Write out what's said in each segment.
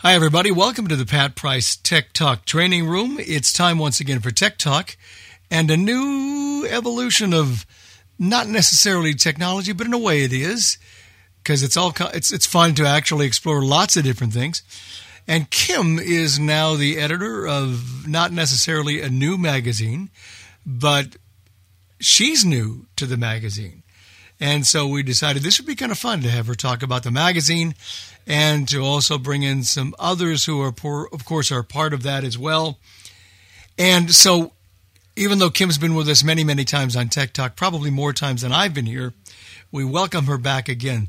Hi, everybody. Welcome to the Pat Price Tech Talk Training Room. It's time once again for Tech Talk and a new evolution of not necessarily technology, but in a way it is because it's all it's it's fun to actually explore lots of different things. And Kim is now the editor of not necessarily a new magazine, but she's new to the magazine. And so we decided this would be kind of fun to have her talk about the magazine and to also bring in some others who are, poor, of course, are part of that as well. And so, even though Kim's been with us many, many times on Tech Talk, probably more times than I've been here, we welcome her back again.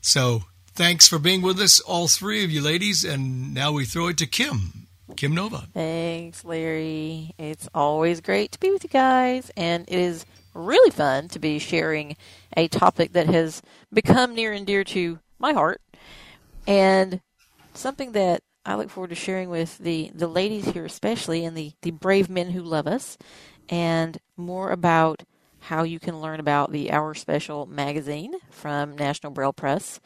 So, thanks for being with us, all three of you ladies. And now we throw it to Kim. Kim Nova. Thanks, Larry. It's always great to be with you guys, and it is really fun to be sharing a topic that has become near and dear to my heart and something that I look forward to sharing with the, the ladies here, especially, and the, the brave men who love us, and more about how you can learn about the Our Special magazine from National Braille Press.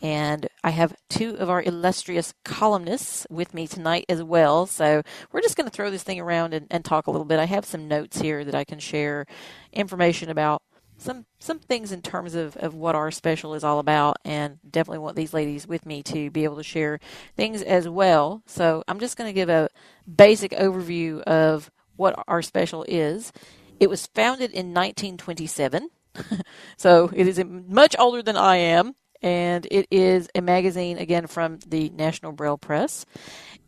And I have two of our illustrious columnists with me tonight as well. So we're just going to throw this thing around and, and talk a little bit. I have some notes here that I can share information about some some things in terms of, of what our special is all about and definitely want these ladies with me to be able to share things as well. So I'm just going to give a basic overview of what our special is. It was founded in 1927. so it is much older than I am and it is a magazine again from the National Braille Press.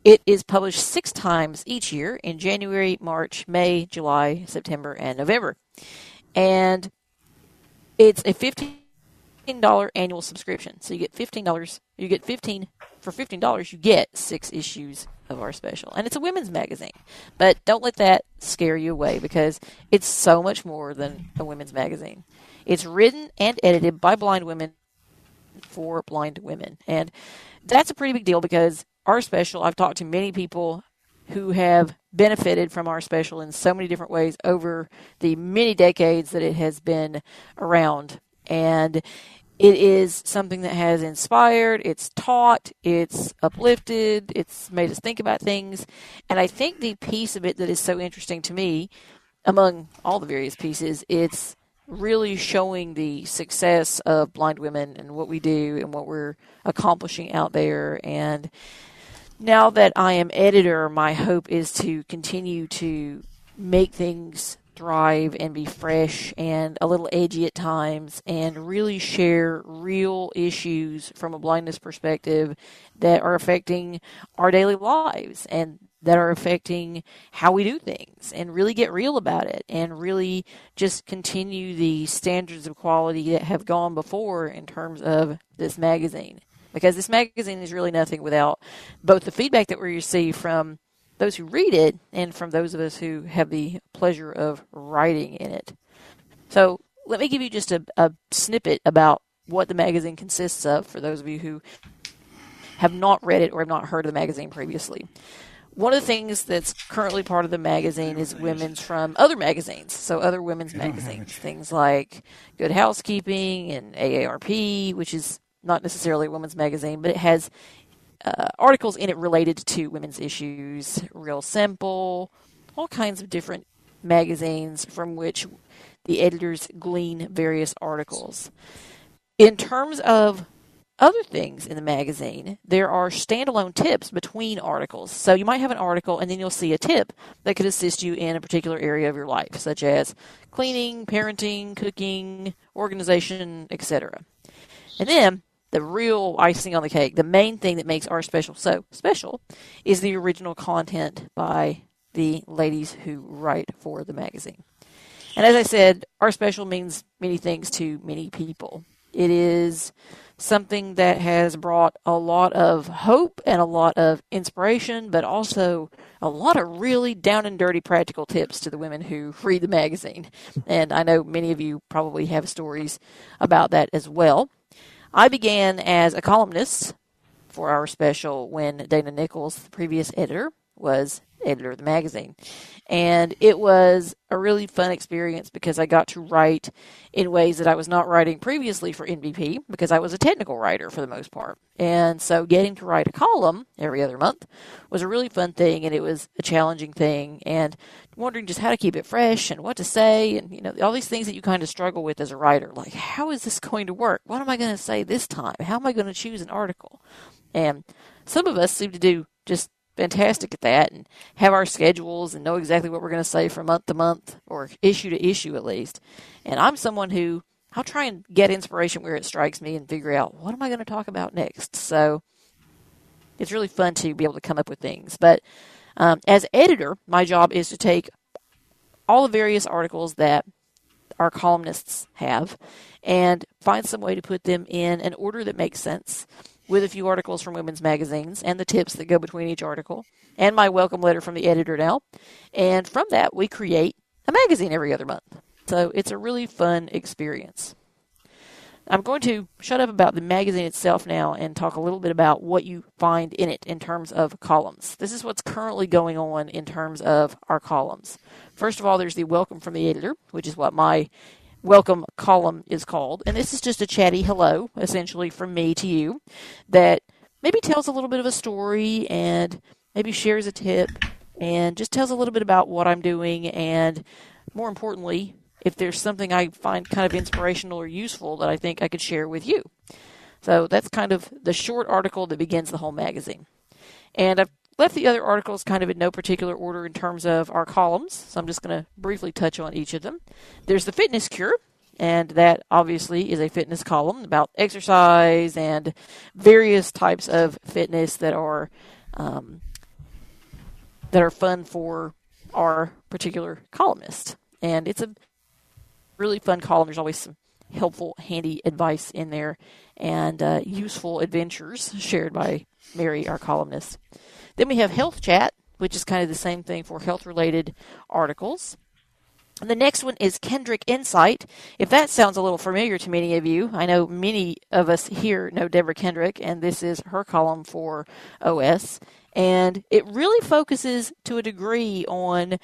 It is published 6 times each year in January, March, May, July, September and November. And it's a fifteen dollar annual subscription. So you get fifteen dollars. You get fifteen for fifteen dollars. You get six issues of our special, and it's a women's magazine. But don't let that scare you away because it's so much more than a women's magazine. It's written and edited by blind women for blind women, and that's a pretty big deal because our special. I've talked to many people who have benefited from our special in so many different ways over the many decades that it has been around. And it is something that has inspired, it's taught, it's uplifted, it's made us think about things. And I think the piece of it that is so interesting to me, among all the various pieces, it's really showing the success of blind women and what we do and what we're accomplishing out there. And now that I am editor, my hope is to continue to make things thrive and be fresh and a little edgy at times and really share real issues from a blindness perspective that are affecting our daily lives and that are affecting how we do things and really get real about it and really just continue the standards of quality that have gone before in terms of this magazine because this magazine is really nothing without both the feedback that we receive from those who read it and from those of us who have the pleasure of writing in it. So let me give you just a, a snippet about what the magazine consists of for those of you who have not read it or have not heard of the magazine previously. One of the things that's currently part of the magazine is women's from other magazines, so other women's magazines, things like Good Housekeeping and AARP, which is not necessarily a women's magazine, but it has uh, articles in it related to women's issues, Real Simple, all kinds of different magazines from which the editors glean various articles. In terms of other things in the magazine, there are standalone tips between articles. So you might have an article and then you'll see a tip that could assist you in a particular area of your life, such as cleaning, parenting, cooking, organization, etc. And then the real icing on the cake, the main thing that makes our special so special, is the original content by the ladies who write for the magazine. And as I said, our special means many things to many people. It is something that has brought a lot of hope and a lot of inspiration, but also a lot of really down and dirty practical tips to the women who read the magazine. And I know many of you probably have stories about that as well. I began as a columnist for our special when Dana Nichols, the previous editor, was editor of the magazine. And it was a really fun experience because I got to write in ways that I was not writing previously for NBP because I was a technical writer for the most part. And so getting to write a column every other month was a really fun thing and it was a challenging thing and wondering just how to keep it fresh and what to say and you know all these things that you kind of struggle with as a writer like how is this going to work? What am I going to say this time? How am I going to choose an article? And some of us seem to do just fantastic at that and have our schedules and know exactly what we're going to say from month to month or issue to issue at least. And I'm someone who I'll try and get inspiration where it strikes me and figure out what am I going to talk about next. So it's really fun to be able to come up with things. But um, as editor, my job is to take all the various articles that our columnists have and find some way to put them in an order that makes sense with a few articles from women's magazines and the tips that go between each article, and my welcome letter from the editor now. And from that, we create a magazine every other month. So it's a really fun experience. I'm going to shut up about the magazine itself now and talk a little bit about what you find in it in terms of columns. This is what's currently going on in terms of our columns. First of all, there's the welcome from the editor, which is what my welcome column is called. And this is just a chatty hello, essentially, from me to you that maybe tells a little bit of a story and maybe shares a tip and just tells a little bit about what I'm doing and more importantly, if there's something I find kind of inspirational or useful that I think I could share with you. So that's kind of the short article that begins the whole magazine. And I've left the other articles kind of in no particular order in terms of our columns, so I'm just going to briefly touch on each of them. There's the fitness cure, and that obviously is a fitness column about exercise and various types of fitness that are um, that are fun for our particular columnist. And it's a really fun column. There's always some helpful, handy advice in there and uh, useful adventures shared by Mary, our columnist. Then we have Health Chat, which is kind of the same thing for health related articles. And the next one is Kendrick Insight. If that sounds a little familiar to many of you, I know many of us here know Deborah Kendrick, and this is her column for OS. And it really focuses to a degree on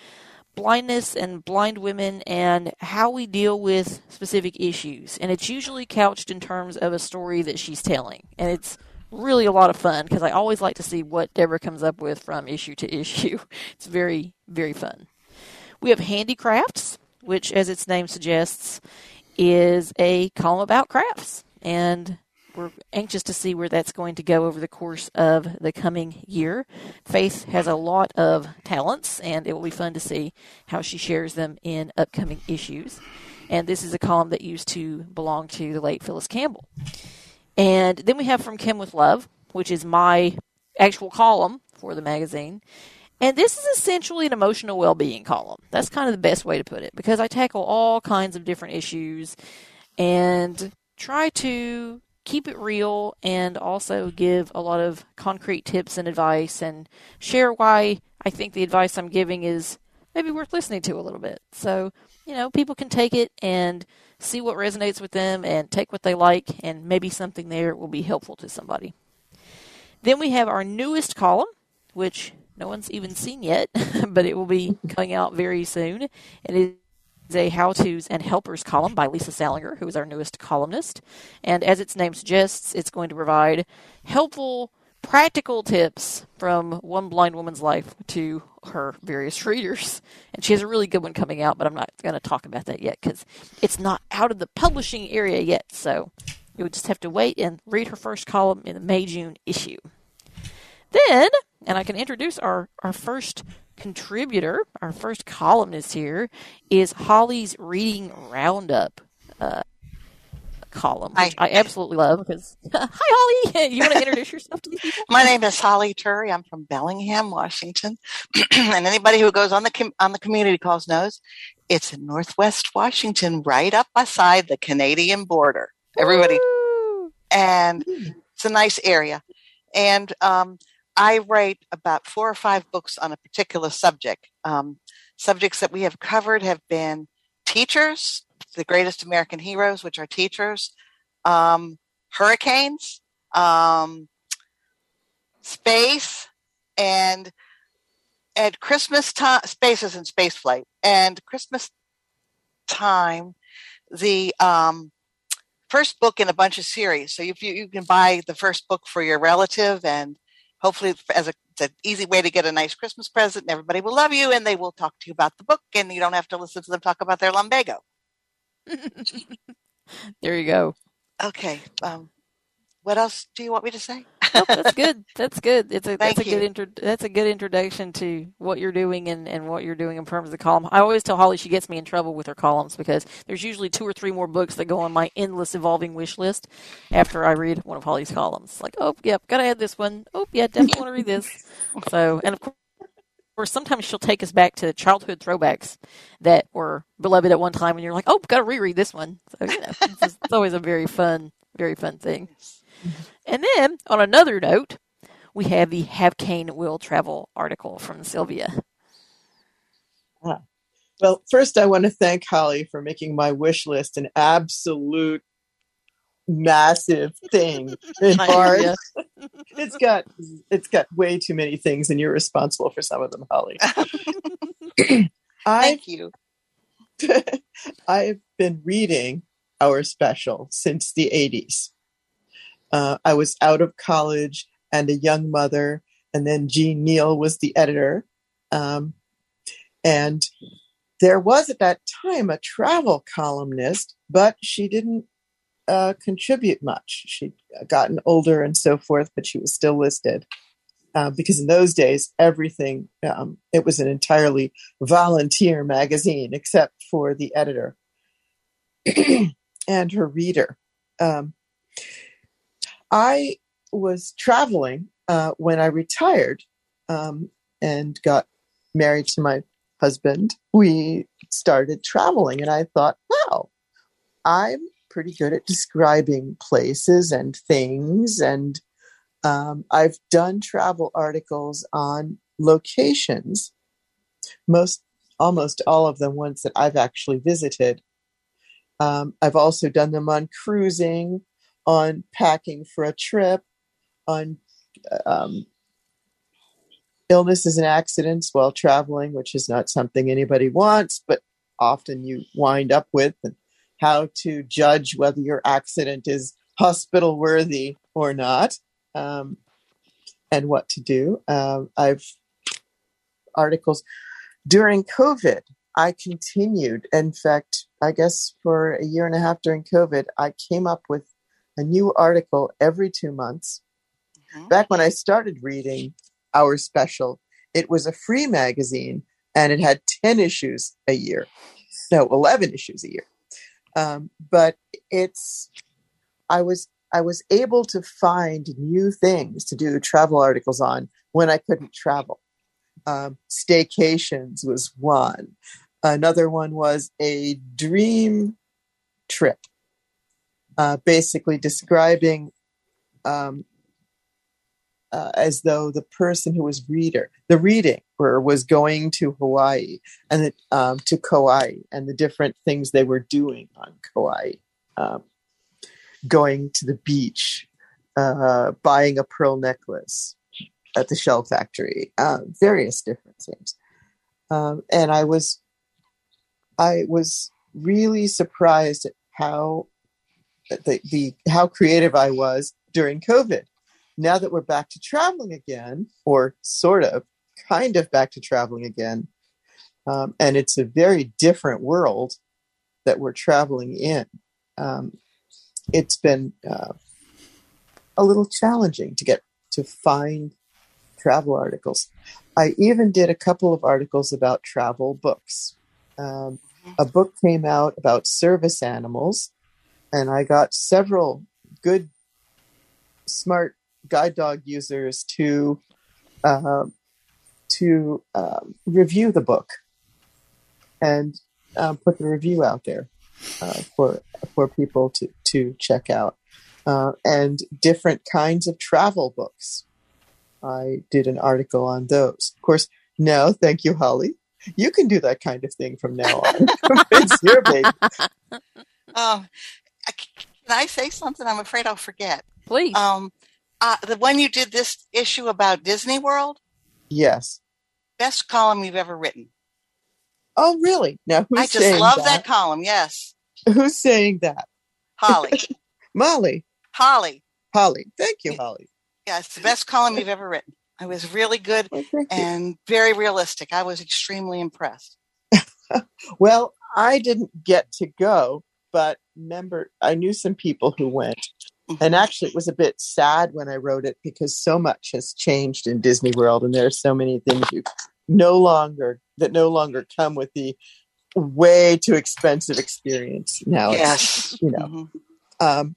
blindness and blind women and how we deal with specific issues. And it's usually couched in terms of a story that she's telling. And it's really a lot of fun because I always like to see what Deborah comes up with from issue to issue. It's very, very fun. We have handicrafts, which, as its name suggests, is a column about crafts. And we're anxious to see where that's going to go over the course of the coming year. Faith has a lot of talents, and it will be fun to see how she shares them in upcoming issues. And this is a column that used to belong to the late Phyllis Campbell. And then we have From Kim with Love, which is my actual column for the magazine. And this is essentially an emotional well being column. That's kind of the best way to put it because I tackle all kinds of different issues and try to keep it real and also give a lot of concrete tips and advice and share why I think the advice I'm giving is maybe worth listening to a little bit. So, you know, people can take it and see what resonates with them and take what they like, and maybe something there will be helpful to somebody. Then we have our newest column, which no one's even seen yet, but it will be coming out very soon. It is a how to's and helpers column by Lisa Salinger, who is our newest columnist. And as its name suggests, it's going to provide helpful practical tips from one blind woman's life to her various readers. And she has a really good one coming out, but I'm not going to talk about that yet because it's not out of the publishing area yet. So you would just have to wait and read her first column in the May June issue. Then, and I can introduce our, our first contributor, our first columnist here, is Holly's Reading Roundup. Uh, column, which I, I absolutely love because, hi, Holly. you want to introduce yourself to these people? My name is Holly Turry. I'm from Bellingham, Washington. and anybody who goes on the, com- on the community calls knows it's in Northwest Washington, right up beside the Canadian border. Everybody. Woo! And hmm. it's a nice area. And um, I write about four or five books on a particular subject. Um, subjects that we have covered have been teachers, the greatest American heroes, which are teachers, um, hurricanes, um, space, and at Christmas time, spaces in space flight, and Christmas time, the um, first book in a bunch of series. So if you, you can buy the first book for your relative, and hopefully as a it's an easy way to get a nice Christmas present, and everybody will love you, and they will talk to you about the book, and you don't have to listen to them talk about their lumbago. there you go. Okay. Um, what else do you want me to say? Oh, that's good. That's good. It's a Thank that's a good you. intro, that's a good introduction to what you're doing and, and what you're doing in terms of the column. I always tell Holly she gets me in trouble with her columns because there's usually two or three more books that go on my endless evolving wish list after I read one of Holly's columns. Like, oh, yep, gotta add this one. Oh, yeah, definitely want to read this. So, and of course. Or sometimes she'll take us back to childhood throwbacks that were beloved at one time, and you're like, "Oh, got to reread this one." So you know, it's, just- it's always a very fun, very fun thing. And then, on another note, we have the Have Cane Will Travel article from Sylvia. Ah. Well, first, I want to thank Holly for making my wish list an absolute massive thing. Hard. Yeah. It's got it's got way too many things, and you're responsible for some of them, Holly. Thank you. I've been reading our special since the 80s. Uh, I was out of college and a young mother, and then Jean Neal was the editor. Um, and there was at that time a travel columnist, but she didn't uh, contribute much. She'd gotten older and so forth, but she was still listed. Uh, because in those days, everything, um, it was an entirely volunteer magazine, except for the editor and her reader. Um, I was traveling uh, when I retired um, and got married to my husband. We started traveling, and I thought, wow, I'm pretty good at describing places and things. And um, I've done travel articles on locations, most almost all of them ones that I've actually visited. Um, I've also done them on cruising, on packing for a trip, on um, illnesses and accidents while traveling, which is not something anybody wants, but often you wind up with, and how to judge whether your accident is hospital worthy or not, um, and what to do. Um, I've articles during COVID. I continued. In fact, I guess for a year and a half during COVID, I came up with a new article every two months. Mhm. Back when I started reading our special, it was a free magazine and it had 10 issues a year. No, 11 issues a year. Um, but it's, I was, I was able to find new things to do travel articles on when I couldn't travel. Um, staycations was one. Another one was a dream trip, uh, basically describing um, uh, as though the person who was reader, the reading, or was going to Hawaii and um, to Kauai and the different things they were doing on Kauai, um, going to the beach, uh, buying a pearl necklace at the shell factory, uh, various different things. Um, and I was, I was really surprised at how the, the how creative I was during COVID. Now that we're back to traveling again, or sort of, kind of back to traveling again, um, and it's a very different world that we're traveling in. Um, it's been uh, a little challenging to get to find travel articles. I even did a couple of articles about travel books. Um, a book came out about service animals, and I got several good, smart guide dog users to uh, to um, review the book and um, put the review out there uh, for for people to to check out. Uh, and different kinds of travel books. I did an article on those. Of course, no, thank you, Holly. You can do that kind of thing from now on. it's your baby. Can I say something? I'm afraid I'll forget. Please. Um, uh, the one you did this issue about Disney World. Yes. best column you've ever written. Oh, really? Now, who's I just love that? that column. Yes. Who's saying that? Holly. Molly. Holly. Holly. Thank you, Holly. Yeah, it's the best column you've ever written. I was really good Well, thank you. and very realistic. I was extremely impressed. Well, I didn't get to go, but remember, I knew some people who went. And actually, it was a bit sad when I wrote it because so much has changed in Disney World, and there are so many things you no longer that no longer come with the way too expensive experience. Now, yes. you know, Mhm. um,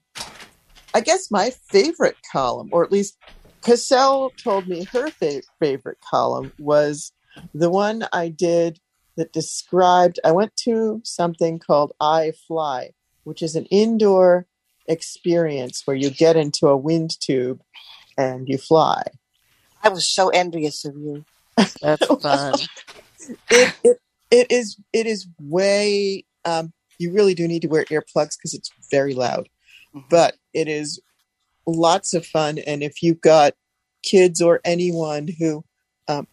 I guess my favorite column, or at least Cassell told me her fa- favorite column was the one I did that described. I went to something called I Fly, which is an indoor experience where you get into a wind tube and you fly. I was so envious of you. That's fun. It it, it is it is way. Um, you really do need to wear earplugs because it's very loud. Mhm. but it is lots of fun and if you've got kids or anyone who um,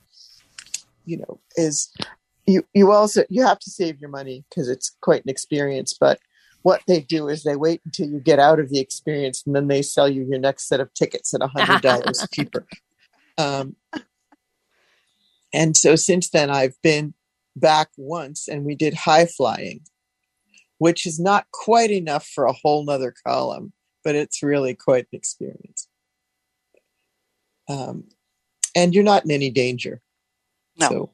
you know is you you also you have to save your money because it's quite an experience but what they do is they wait until you get out of the experience and then they sell you your next set of tickets at a hundred dollars cheaper um, and so since then i've been back once and we did high flying which is not quite enough for a whole nother column, but it's really quite an experience. Um, and you're not in any danger. No. So,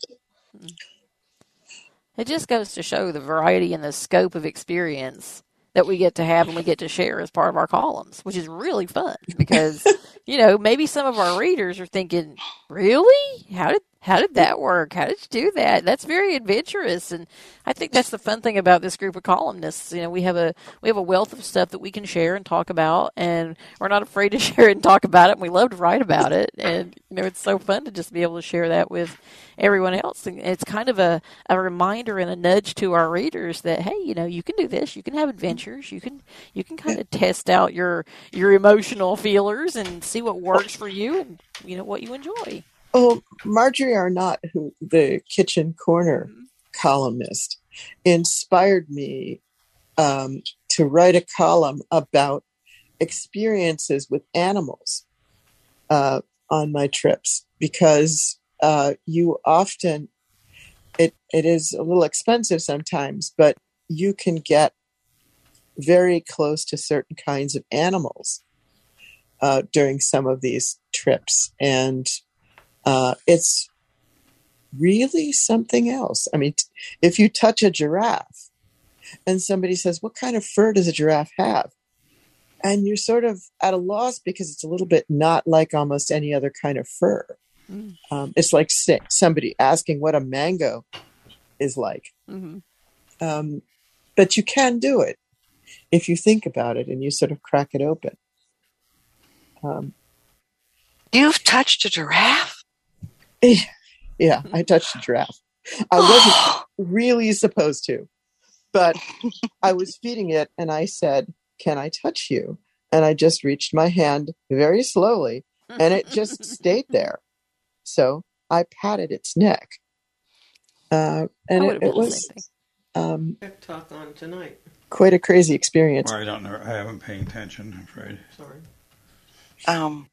It just goes to show the variety and the scope of experience that we get to have and we get to share as part of our columns, which is really fun because, you know, maybe some of our readers are thinking, really? How did how did that work? How did you do that? That's very adventurous, and I think that's the fun thing about this group of columnists. You know, we have a we have a wealth of stuff that we can share and talk about, and we're not afraid to share and talk about it. And we love to write about it, and you know, it's so fun to just be able to share that with everyone else. And it's kind of a, a reminder and a nudge to our readers that hey, you know, you can do this. You can have adventures. You can you can kind of test out your your emotional feelers and see what works for you and you know what you enjoy. Oh, Marjorie Arnott, who the kitchen corner columnist, inspired me um, to write a column about experiences with animals uh, on my trips because uh, you often it it is a little expensive sometimes, but you can get very close to certain kinds of animals uh, during some of these trips, and uh, it's really something else. I mean, t- if you touch a giraffe and somebody says, What kind of fur does a giraffe have? And you're sort of at a loss because it's a little bit not like almost any other kind of fur. Mm. Um, it's like say, somebody asking what a mango is like. hmm Um, but you can do it if you think about it and you sort of crack it open. Um, You've touched a giraffe? yeah, I touched a giraffe. I wasn't really supposed to, but I was feeding it and I said, Can I touch you? And I just reached my hand very slowly and it just stayed there. So I patted its neck. Uh, and it, it was um, TikTok on tonight. quite a crazy experience. Or I don't know. I haven't paid attention. I'm afraid. Sorry. Um,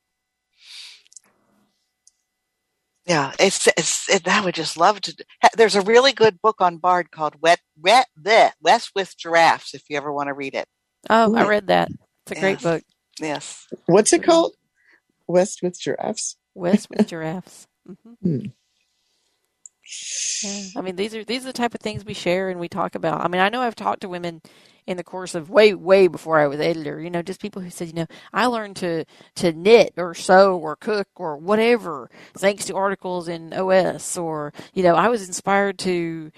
yeah, it's, it's it, I would just love to. There's a really good book on Bard called "Wet Wet the West with Giraffes." If you ever want to read it, Oh, I read that. It's a great book. yes. What's it called? West with giraffes. West with giraffes. hmm Hmm. Yeah. I mean, these are these are the type of things we share and we talk about. I mean, I know I've talked to women in the course of way way before I was editor. You know, just people who said, you know, I learned to to knit or sew or cook or whatever thanks to articles in OS, or you know, I was inspired to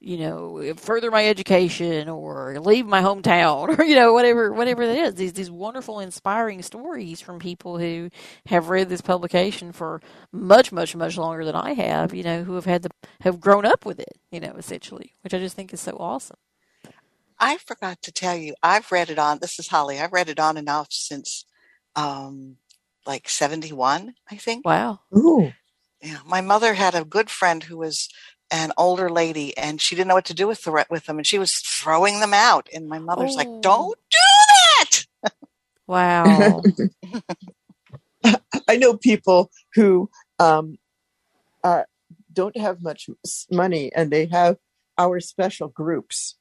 you know further my education or leave my hometown or you know whatever whatever that is these these wonderful inspiring stories from people who have read this publication for much much much longer than I have you know who have had the have grown up with it you know essentially which I just think is so awesome I forgot to tell you, I've read it on. This is Holly. I've read it on and off since, um, like seventy one, I think. wow Ooh. Yeah, my mother had a good friend who was an older lady, and she didn't know what to do with the with them, and she was throwing them out. And my mother's like, Oh. "Don't do that." Wow. I know people who um, are, don't have much money and they have our special groups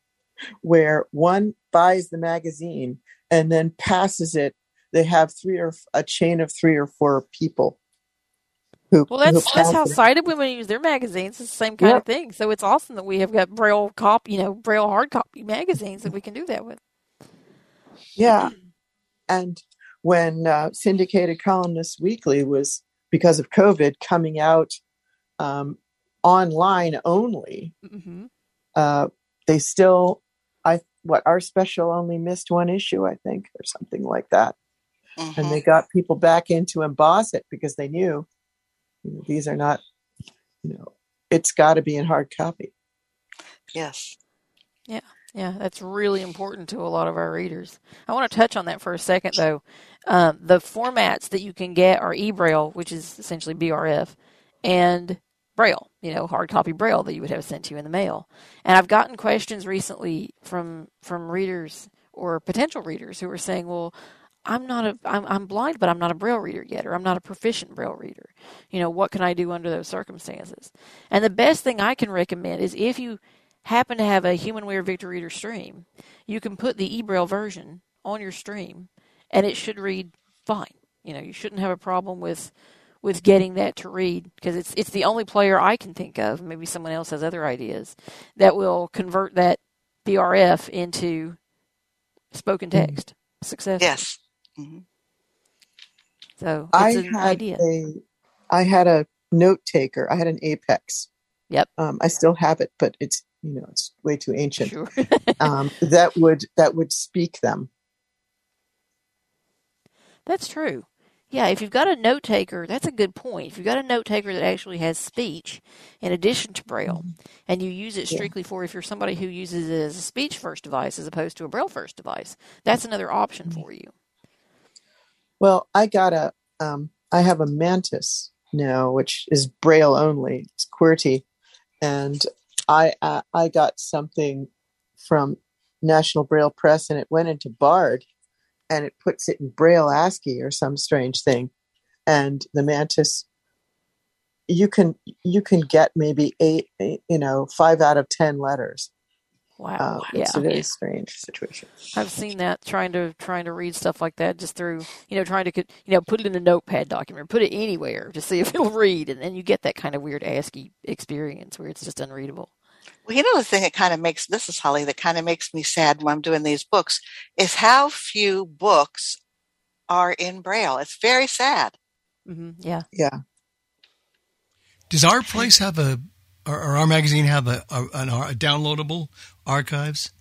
where one buys the magazine and then passes it. They have three or a chain of three or four people who. Well, that's that's how sighted women use their magazines. It's the same kind Yep. of thing. So it's awesome that we have got braille copy, you know, braille hard copy magazines that we can do that with. Yeah. And when uh, Syndicated Columnists Weekly was, because of COVID, coming out um, online only, hmm uh, they still, I what our special only missed one issue, I think, or something like that. And Mhm. they got people back in to emboss it because they knew, you know, these are not, you know, it's got to be in hard copy. Yes. Yeah, Yeah, that's really important to a lot of our readers. I want to touch on that for a second, though. Um, the formats that you can get are eBraille, which is essentially BRF, and Braille, you know, hard copy Braille that you would have sent to you in the mail. And I've gotten questions recently from from readers or potential readers who are saying, "Well, I'm not a I'm, I'm blind, but I'm not a Braille reader yet, or I'm not a proficient Braille reader. You know, what can I do under those circumstances?" And the best thing I can recommend is if you happen to have a HumanWare Victor Reader stream, you can put the eBraille version on your stream, and it should read fine. You know, you shouldn't have a problem with with getting that to read because it's it's the only player I can think of. Maybe someone else has other ideas that will convert that BRF into spoken mm-hmm. text success. Yes. Mhm. So I an had idea. a, I had a note taker. I had an Apex. Yep. Um, I still have it, but it's you know it's way too ancient. Sure. Um, that would that would speak them. That's true. Yeah, if you've got a note taker, that's a good point. If you've got a note taker that actually has speech in addition to Braille, and you use it Yeah. strictly for if you're somebody who uses it as a speech first device as opposed to a Braille first device, that's another option for you. Well, I got a um, I have a Mantis now, which is Braille only. It's QWERTY, and I uh, I got something from National Braille Press, and it went into Bard, and it puts it in Braille ASCII or some strange thing, and the Mantis. You can you can get maybe eight, eight you know five out of ten letters. Wow. Uh, yeah. It's a very strange situation. I've seen that trying to trying to read stuff like that just through you know trying to you know put it in a notepad document, put it anywhere to see if it'll read, and then you get that kind of weird ASCII experience where it's just unreadable. Well, you know the thing that kind of makes this is Holly that kind of makes me sad when I'm doing these books is how few books are in Braille. It's very sad. Mm-hmm. Yeah. Yeah. Does our place have a, or, or our magazine have a, a, an, a downloadable archives?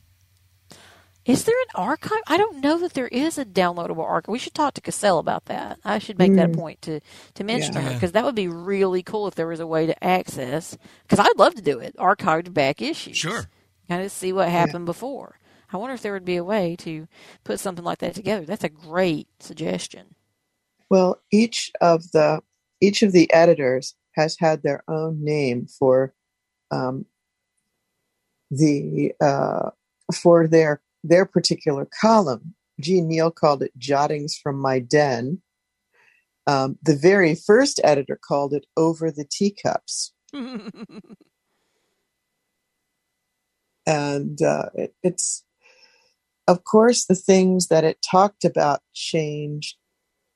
Is there an archive? I don't know that there is a downloadable archive. We should talk to Cassell about that. I should make that a Mm. point to, to mention to her because that would be really cool if there was a way to access. Because I'd love to do it, archived back issues. Sure. Kind of see what happened before. I wonder if there would be a way to put something like that together. That's a great suggestion. Well, each of the each of the editors has had their own name for um, the uh, for their their particular column. Jean Neal called it "Jottings from My Den." Um, the very first editor called it "Over the Teacups," and uh, it, it's of course the things that it talked about changed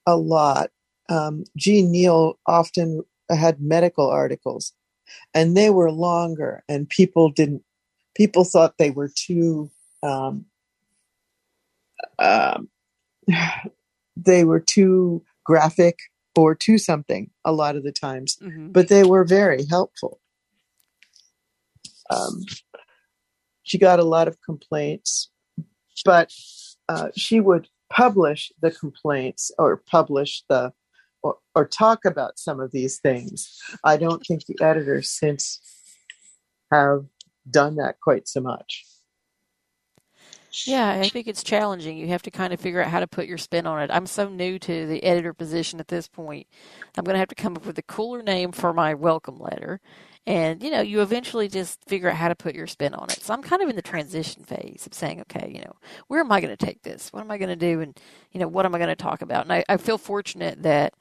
a lot. Um, Jean Neal often had medical articles, and they were longer, and people didn't. People thought they were too. Um, um, they were too graphic or too something a lot of the times, Mhm. but they were very helpful. Um, she got a lot of complaints, but uh, she would publish the complaints or publish the or, or talk about some of these things. I don't think the editors since have done that quite so much. Yeah, I think it's challenging. You have to kind of figure out how to put your spin on it. I'm so new to the editor position at this point. I'm going to have to come up with a cooler name for my welcome letter. And, you know, you eventually just figure out how to put your spin on it. So I'm kind of in the transition phase of saying, okay, you know, where am I going to take this? What am I going to do? And, you know, what am I going to talk about? And I, I feel fortunate that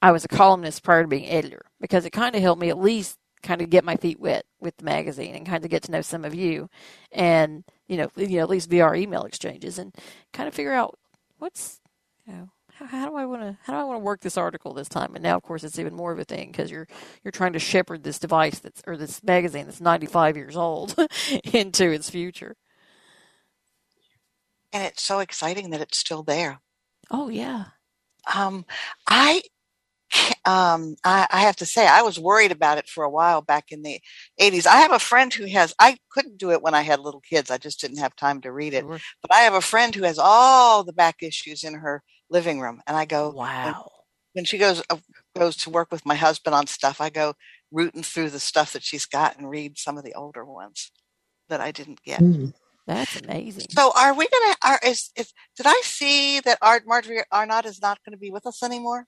I was a columnist prior to being editor because it kind of helped me at least kind of get my feet wet with the magazine and kind of get to know some of you and, you know, you know, at least via our email exchanges and kind of figure out what's, you know, how, how do I want to how do I want to work this article this time? And now, of course, it's even more of a thing because you're you're trying to shepherd this device that's or this magazine that's 95 years old into its future. And it's so exciting that it's still there. Oh yeah. Um, I um, I, I, have to say, I was worried about it for a while back in the 80s. I have a friend who has, I couldn't do it when I had little kids. I just didn't have time to read it. Sure. But I have a friend who has all the back issues in her living room. And I go, wow. When, when she goes, uh, goes to work with my husband on stuff, I go rooting through the stuff that she's got and read some of the older ones that I didn't get. Mm. That's amazing. So, are we gonna? Are is, is did I see that Art Marjorie Arnott is not going to be with us anymore?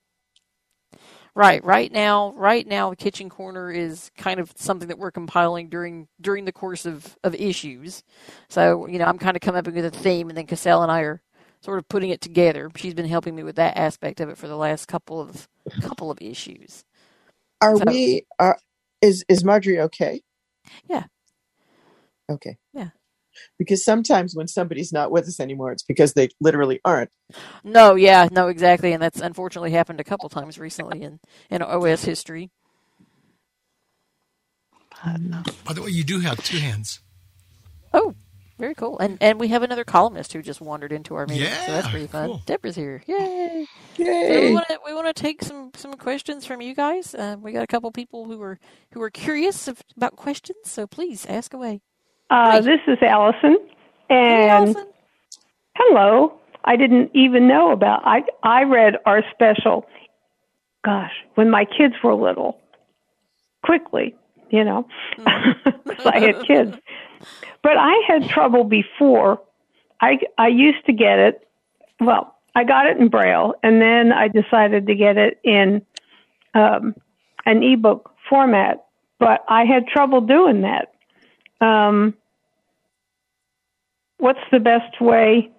Right, right now, right now, the kitchen corner is kind of something that we're compiling during during the course of of issues. So, you know, I'm kind of coming up with a theme, and then Cassell and I are sort of putting it together. She's been helping me with that aspect of it for the last couple of couple of issues. Are so, we? Are is is Marjorie okay? Yeah. Okay. Yeah because sometimes when somebody's not with us anymore, it's because they literally aren't. No, yeah, no, exactly, and that's unfortunately happened a couple times recently in in OS history. By the way, you do have two hands. Oh, very cool. And and we have another columnist who just wandered into our meeting, yeah, so that's pretty fun. Cool. Deborah's here. Yay! Yay! So we want to we want to take some some questions from you guys. Uh, we got a couple people who are who are curious about questions, so please ask away. Uh, this is Allison, and hey, Allison. hello. I didn't even know about. I I read our special. Gosh, when my kids were little, quickly, you know, mm. I had kids, but I had trouble before. I I used to get it. Well, I got it in Braille, and then I decided to get it in um, an ebook format. But I had trouble doing that um, what's the best way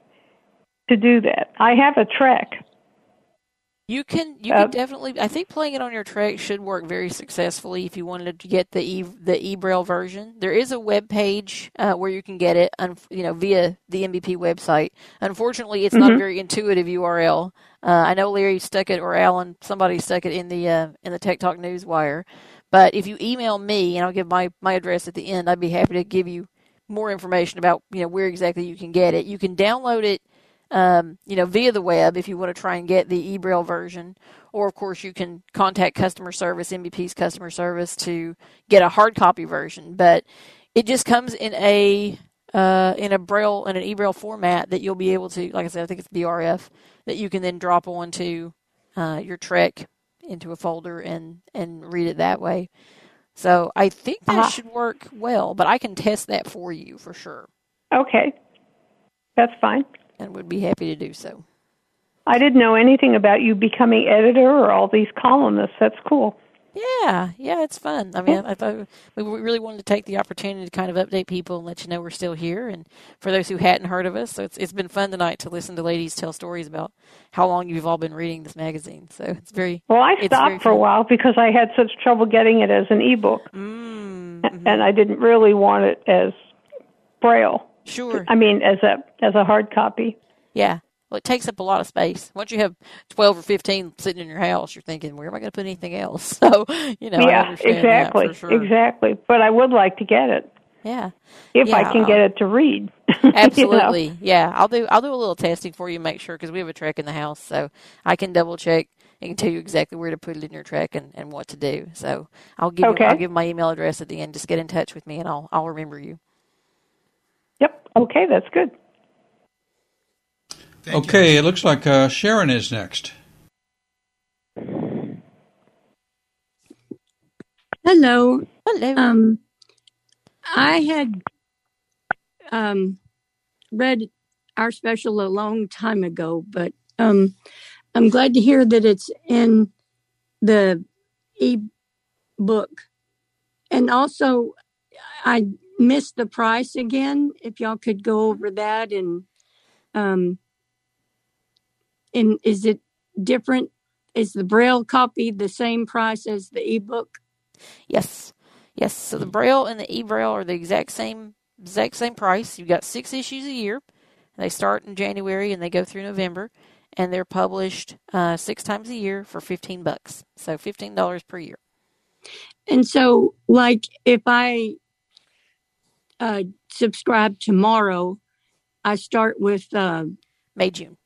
to do that? I have a Trek. You can you uh, can definitely. I think playing it on your Trek should work very successfully if you wanted to get the e the eBraille version. There is a web page uh, where you can get it, un, you know, via the NBP website. Unfortunately, it's mm-hmm. not a very intuitive URL. Uh, I know Larry stuck it or Alan, somebody stuck it in the uh, in the Tech Talk Newswire. But if you email me, and I'll give my, my address at the end, I'd be happy to give you more information about you know where exactly you can get it. You can download it, um, you know, via the web if you want to try and get the eBraille version, or of course you can contact customer service, NBP's customer service, to get a hard copy version. But it just comes in a uh, in a braille in an eBraille format that you'll be able to, like I said, I think it's BRF that you can then drop onto uh, your Trek into a folder and and read it that way. So I think that uh-huh. should work well, but I can test that for you for sure. Okay. That's fine. And would be happy to do so. I didn't know anything about you becoming editor or all these columnists. That's cool. Yeah, yeah, it's fun. I mean, I, thought we really wanted to take the opportunity to kind of update people and let you know we're still here. And for those who hadn't heard of us, so it's it's been fun tonight to listen to ladies tell stories about how long you've all been reading this magazine. So it's very well. I stopped for a while because I had such trouble getting it as an ebook, mm-hmm. and I didn't really want it as braille. Sure. I mean, as a as a hard copy. Yeah. Well, it takes up a lot of space. Once you have 12 or 15 sitting in your house, you're thinking, where am I going to put anything else? So, you know, yeah, exactly. Sure. Exactly. But I would like to get it. Yeah. If yeah, I can I'll, get it to read. Absolutely. you know? Yeah. I'll do, I'll do a little testing for you, make sure, because we have a Trek in the house. So I can double check and tell you exactly where to put it in your Trek and, and what to do. So I'll give, okay. you, I'll give my email address at the end. Just get in touch with me and I'll, I'll remember you. Yep. Okay. That's good. Thank okay, you. it looks like uh, Sharon is next. Hello. Hello. Um, I had um, read our special a long time ago, but um, I'm glad to hear that it's in the e book. And also, I missed the price again. If y'all could go over that and um, and is it different? Is the braille copy the same price as the ebook? Yes, yes. So the braille and the e-braille are the exact same exact same price. You've got six issues a year. They start in January and they go through November, and they're published uh, six times a year for fifteen bucks. So fifteen dollars per year. And so, like, if I uh, subscribe tomorrow, I start with uh, May June.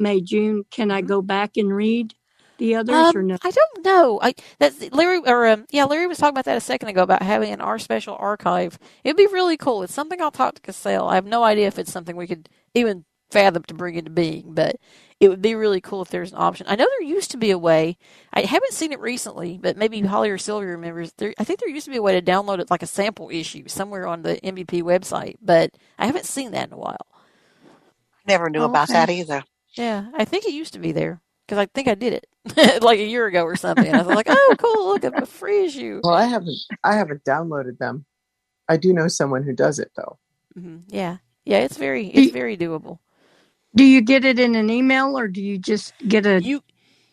May June. Can I Mhm. go back and read the others Um, or no? I don't know. I that's Larry or um, yeah, Larry was talking about that a second ago about having an our special archive. It'd be really cool. It's something I'll talk to Cassell. I have no idea if it's something we could even fathom to bring into being, but it would be really cool if there's an option. I know there used to be a way. I haven't seen it recently, but maybe Holly or Sylvia remembers. There, I think there used to be a way to download it like a sample issue somewhere on the NBP website, but I haven't seen that in a while. Never knew Oh, about that either. Yeah, I think it used to be there because I think I did it like a year ago or something. I was like, oh, cool, look, a free issue. Well, I haven't I haven't downloaded them. I do know someone who does it though. Mm-hmm. Yeah, yeah, it's very, it's very doable. Do you get it in an email or do you just get a? You,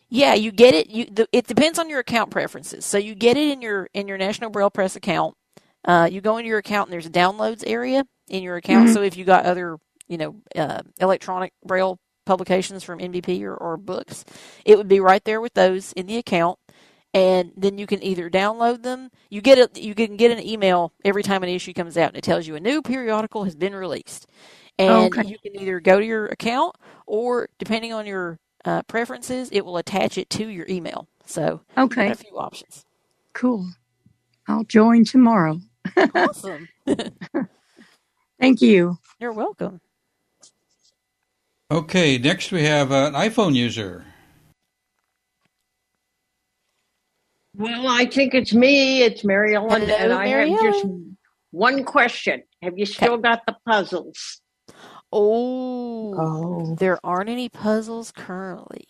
yeah, you get it. You, the, it depends on your account preferences. So you get it in your in your National Braille Press account. Uh, you go into your account and there's a downloads area in your account. Mhm. So if you got other, you know, uh, electronic Braille publications from NBP or, or books, it would be right there with those in the account. And then you can either download them. You get a, you can get an email every time an issue comes out, and it tells you a new periodical has been released. And Okay. you can either go to your account, or depending on your uh, preferences, it will attach it to your email. So Okay, a few options. cool. I'll join tomorrow. Awesome. Thank you. You're welcome. Okay, next we have uh, an iPhone user. Well, I think it's me. It's Mary Ellen, Hello, and I Mary have just Ellen. one question. Have you still got the puzzles? Oh, Oh. there aren't any puzzles currently.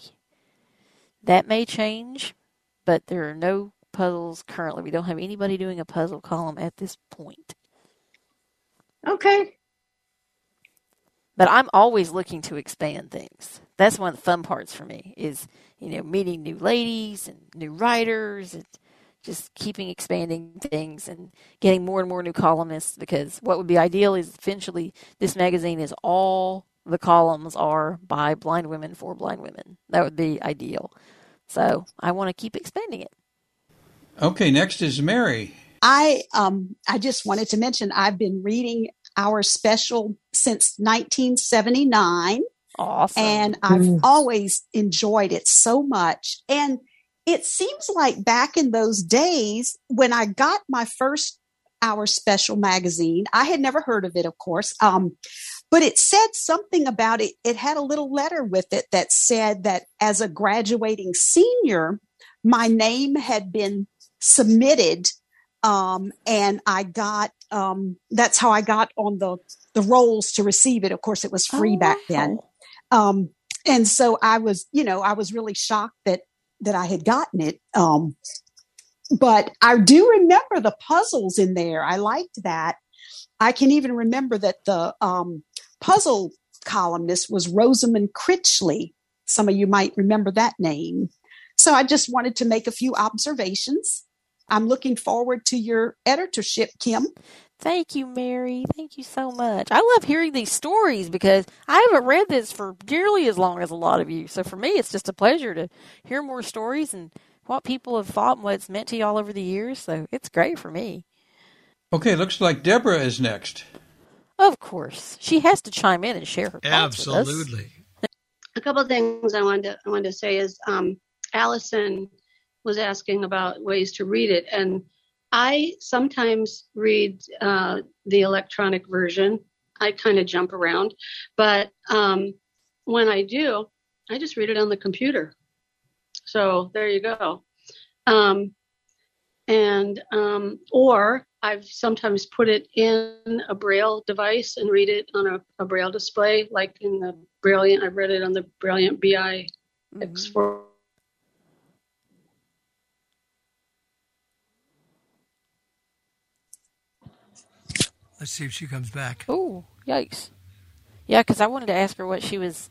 That may change, but there are no puzzles currently. We don't have anybody doing a puzzle column at this point. Okay. But I'm always looking to expand things. That's one of the fun parts for me is, you know, meeting new ladies and new writers and just keeping expanding things and getting more and more new columnists because what would be ideal is eventually this magazine is all the columns are by blind women for blind women. That would be ideal. So I want to keep expanding it. Okay, next is Mary. I um I just wanted to mention I've been reading our special since 1979 Awesome. and I've Mm. always enjoyed it so much and it seems like back in those days when I got my first our special magazine I had never heard of it of course um but it said something about it it had a little letter with it that said that as a graduating senior my name had been submitted um, and I got um, that's how I got on the the rolls to receive it. Of course, it was free Oh, back then, um, and so I was, you know, I was really shocked that that I had gotten it. Um, but I do remember the puzzles in there. I liked that. I can even remember that the um, puzzle columnist was Rosamond Critchley. Some of you might remember that name. So I just wanted to make a few observations. I'm looking forward to your editorship, Kim. Thank you, Mary. Thank you so much. I love hearing these stories because I haven't read this for nearly as long as a lot of you. So for me, it's just a pleasure to hear more stories and what people have thought and what it's meant to you all over the years. So it's great for me. Okay, looks like Deborah is next. Of course, she has to chime in and share her thoughts with us. Absolutely. a couple of things I wanted to I wanted to say is um, Allison was asking about ways to read it, and I sometimes read uh, the electronic version. I kind of jump around, but um, when I do, I just read it on the computer. So there you go. Um, and um, or I've sometimes put it in a Braille device and read it on a, a Braille display, like in the Brailliant. I've read it on the Brailliant BI X4. Let's see if she comes back. Oh, yikes! Yeah, because I wanted to ask her what she was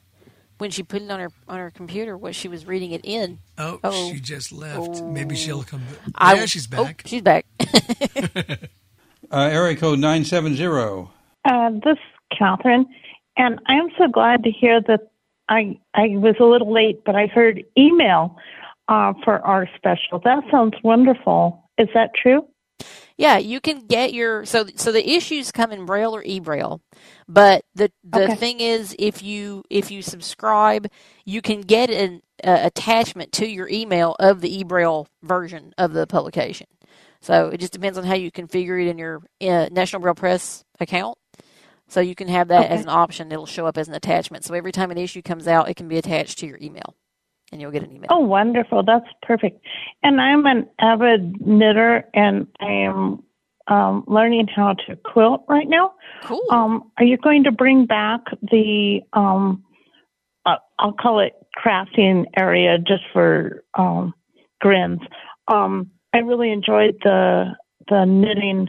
when she put it on her on her computer, what she was reading it in. Oh, Oh. she just left. Maybe she'll come back. I- Yeah, she's oh, back. she's back. Uh, area code 970. Uh, this is Catherine, and I am so glad to hear that I I was a little late, but I heard email uh, for our special. That sounds wonderful. Is that true? Yeah, you can get your so so the issues come in braille or e-braille. But the the Okay. thing is if you if you subscribe, you can get an uh, attachment to your email of the e-braille version of the publication. So it just depends on how you configure it in your uh, National Braille Press account. So you can have that as an option. It'll show up as an attachment. So every time an issue comes out, it can be attached to your email, and you'll get an email. Oh, wonderful. That's perfect. And I'm an avid knitter, and I am um, learning how to quilt right now. Cool. Um, are you going to bring back the, um, uh, I'll call it crafting area just for um, grins? Um, I really enjoyed the the knitting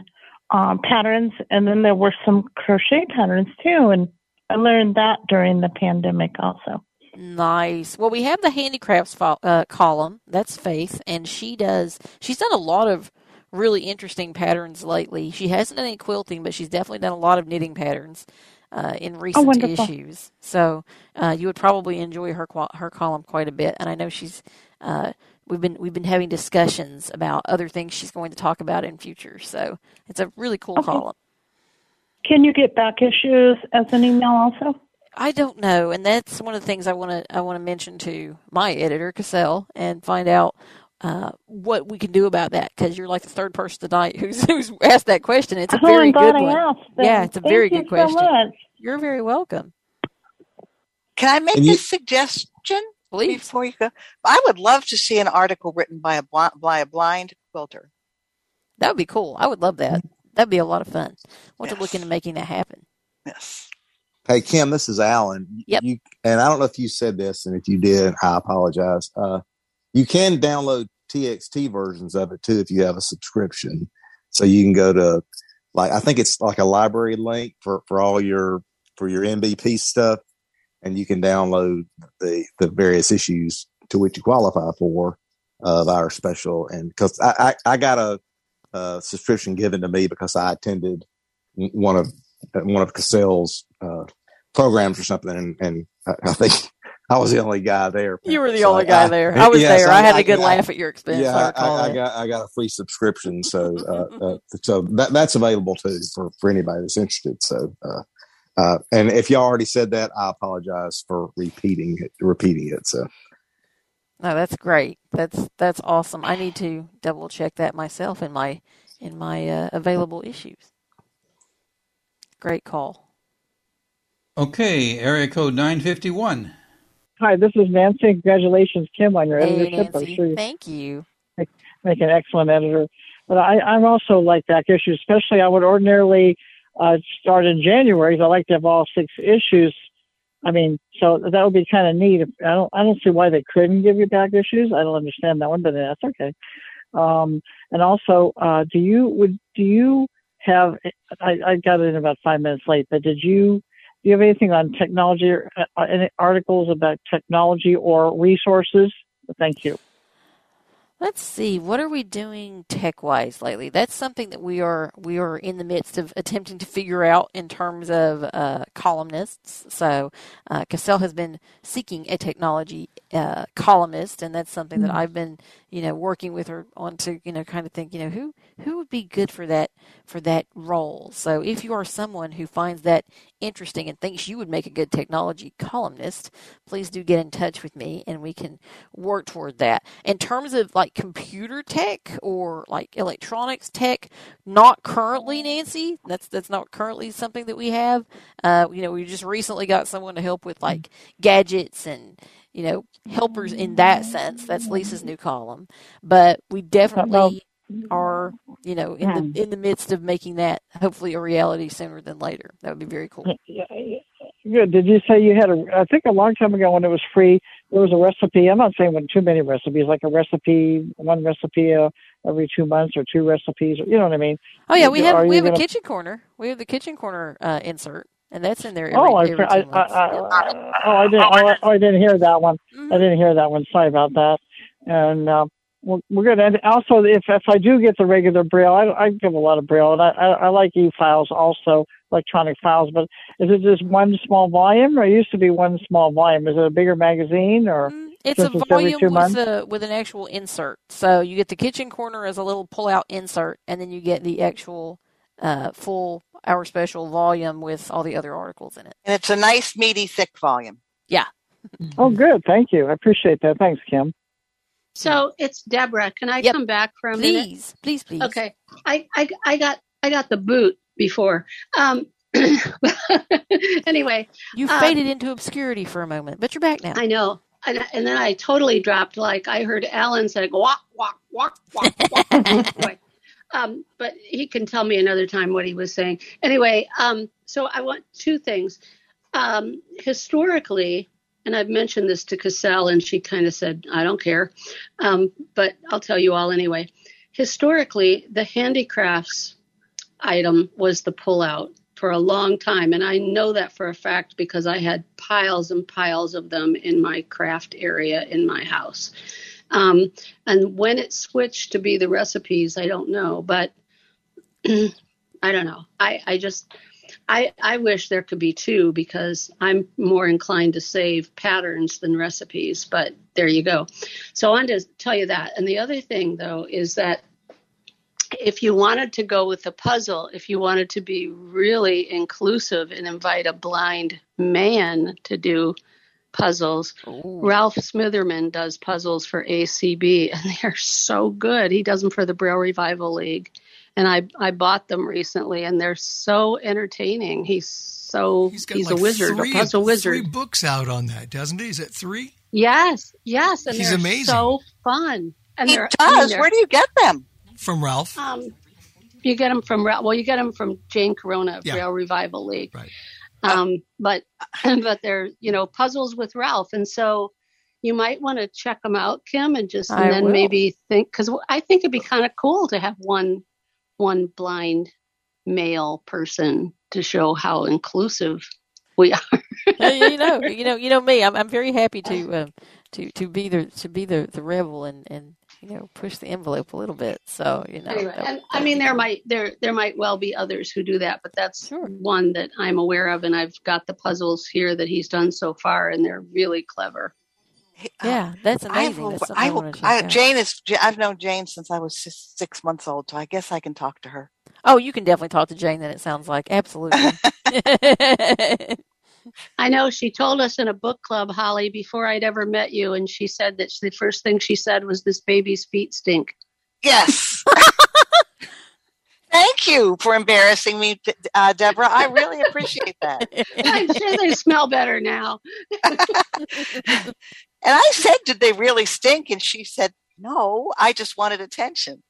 um, patterns, and then there were some crochet patterns too, and I learned that during the pandemic also. Nice. Well, we have the handicrafts fo- uh, column. That's Faith, and she does. She's done a lot of really interesting patterns lately. She hasn't done any quilting, but she's definitely done a lot of knitting patterns uh, in recent wonderful. issues. So uh, you would probably enjoy her her column quite a bit. And I know she's. Uh, we've been we've been having discussions about other things she's going to talk about in future. So it's a really cool Okay. column. Can you get back issues as an email also? I don't know, and that's one of the things I want to I want to mention to my editor Cassell and find out uh, what we can do about that because you're like the third person tonight who's who's asked that question. It's a oh, very I'm good I one. asked. Yeah, it's a Thank very you good question. So much. You're very welcome. Can I make you- a suggestion Please. before you go? I would love to see an article written by a blind, by a blind quilter. That would be cool. I would love that. That'd be a lot of fun. I want to look into making that happen. Yes. Hey Kim, this is Alan. Yep. You and I don't know if you said this, and if you did, I apologize. Uh, you can download TXT versions of it too if you have a subscription. So you can go to like I think it's like a library link for for all your for your NBP stuff, and you can download the the various issues to which you qualify for of our special. And because I, I I got a, a subscription given to me because I attended one of one of Cassell's uh, programs or something, and, and I, I think I was the only guy there. You were the So only I- guy there. I was yes, there. I, had a good laugh at your expense. Yeah, I got I got a free subscription, so uh, uh, so that that's available too for for anybody that's interested. So. Uh, uh, and if you already said that, I apologize for repeating it. Repeating it. So No, that's great. That's that's awesome. I need to double check that myself in my in my uh, available issues. Great call. Okay, area code 951. Hi, this is Nancy. Congratulations, Kim, on your Hey, editorship. I'm sure you Thank you. make an excellent editor. But I, I'm also like back issues, especially I would ordinarily uh, start in January. 'cause I like to have all six issues. I mean, so that would be kind of neat. I don't, I don't see why they couldn't give you back issues. I don't understand that one, but that's okay. Um, and also, uh, do you would do you have? I, I got it in about five minutes late, but did you do you have anything on technology or uh, any articles about technology or resources? Thank you. Let's see. What are we doing tech wise lately? That's something that we are we are in the midst of attempting to figure out in terms of uh, columnists. So uh, Cassell has been seeking a technology uh, columnist, and that's something that Mhm. I've been you know working with her on to you know kind of think you know who who would be good for that for that role. So if you are someone who finds that interesting and thinks you would make a good technology columnist, please do get in touch with me and we can work toward that. In terms of like computer tech or like electronics tech, not currently, Nancy. That's that's not currently something that we have. Uh, you know, we just recently got someone to help with like gadgets and you know helpers in that sense. That's Lisa's new column, but we definitely are you know, in the in the midst of making that hopefully a reality sooner than later. That would be very cool. Good. Did you say you had a? I think a long time ago when it was free, there was a recipe. I'm not saying with too many recipes, like a recipe, one recipe uh, every two months or two recipes. You know what I mean? Oh yeah, we have we have a gonna- kitchen corner. We have the kitchen corner uh, insert, and that's in there every, Oh, I, every I, I. I, oh, I didn't. Oh, oh, I didn't hear that one. Mm-hmm. I didn't hear that one. Sorry about that. And uh, we're, we're good. And also, if if I do get the regular braille, I, I give a lot of braille, and I, I, I like e files also, electronic files. But is it just one small volume, or it used to be one small volume? Is it a bigger magazine, or Mm, It's a since every volume two with months? a, with an actual insert. So you get the kitchen corner as a little pull-out insert, and then you get the actual uh, full our special volume with all the other articles in it. And it's a nice, meaty, thick volume. Yeah. Oh, good. Thank you. I appreciate that. Thanks, Kim. So it's Deborah. Can I Yep. come back for a minute? Please, please, please. Okay. I, I I got I got the boot before. Um anyway. You uh, faded into obscurity for a moment, but you're back now. I know. And, and then I totally dropped like I heard Alan say walk, walk, walk, walk, walk, walk. Um, but he can tell me another time what he was saying. Anyway, um, so I want two things. Um, historically, and I've mentioned this to Cassell, and she kind of said, I don't care. Um, but I'll tell you all anyway. Historically, the handicrafts item was the pullout for a long time. And I know that for a fact because I had piles and piles of them in my craft area in my house. Um, and when it switched to be the recipes, I don't know. But I don't know. I, I just. I, I wish there could be two because I'm more inclined to save patterns than recipes, but there you go. So I wanted to tell you that. And the other thing, though, is that if you wanted to go with a puzzle, if you wanted to be really inclusive and invite a blind man to do puzzles, Ralph Smitherman does puzzles for ACB, and they're so good. He does them for the Braille Revival League, and I I bought them recently, and they're so entertaining. He's so he's, Got a like wizard, three, a puzzle wizard. Three books out on that, doesn't he? Is it three? Yes, yes, and He's they're amazing. so fun. And He they're, I mean, Where do you get them? From Ralph. Um, you get them from Ra- well, you get them from Jane Corona, Yeah. Braille Revival League. Right. Um, but but they're you know puzzles with Ralph, and so you might want to check them out, Kim, and just and I then will. maybe think because I think it'd be kind of cool to have one one blind male person to show how inclusive we are. You know, you know, you know me. I'm I'm very happy to uh, to to be the to be the the rebel and and you know push the envelope a little bit. So you know, anyway, that- and I mean there might there there might well be others who do that, but that's one that I'm aware of, and I've got the puzzles here that he's done so far, and they're really clever. Yeah, that's I will, that's I will I, Jane is, I've known Jane since I was six, six months old, so I guess I can talk to her. Oh, you can definitely talk to Jane. Then it sounds like absolutely. I know she told us in a book club, Holly, before I'd ever met you, and she said that the first thing she said was, "This baby's feet stink." Yes. Thank you for embarrassing me, uh, Deborah. I really appreciate that. I'm sure they smell better now. And I said, Did they really stink? And she said, No, I just wanted attention.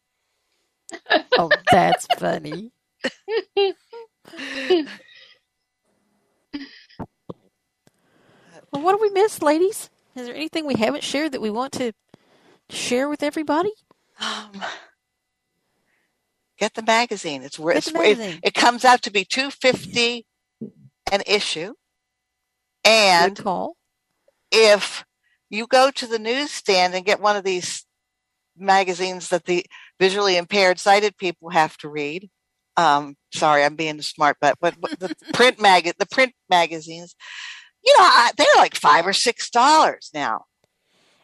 oh, that's funny. Well, what do we miss, ladies? Is there anything we haven't shared that we want to share with everybody? Um, get the magazine. It's worth the it, magazine. it comes out to be two fifty an issue. And if you go to the newsstand and get one of these magazines that the visually impaired sighted people have to read. Um, sorry, I'm being smart, but but, but the print mag the print magazines, you know, I, they're like five or six dollars now.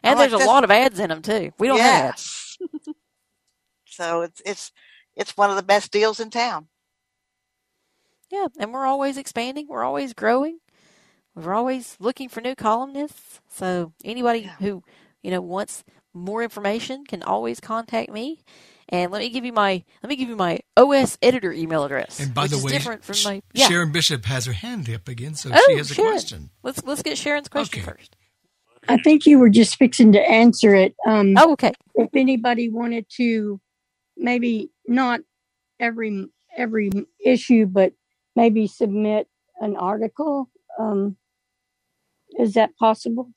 And I'm there's like, a lot of ads in them too. We don't have ads. So it's it's it's one of the best deals in town. Yeah, and we're always expanding. We're always growing. We're always looking for new columnists. So anybody who you know wants more information can always contact me. And let me give you my let me give you my OS editor email address. And by which the is way, different from my yeah. Sharon Bishop has her hand up again, so oh, she has a Sharon. question. Let's let's get Sharon's question first. I think you were just fixing to answer it. Um, oh, okay. If anybody wanted to maybe not every every issue, but maybe submit an article. Um, is that possible?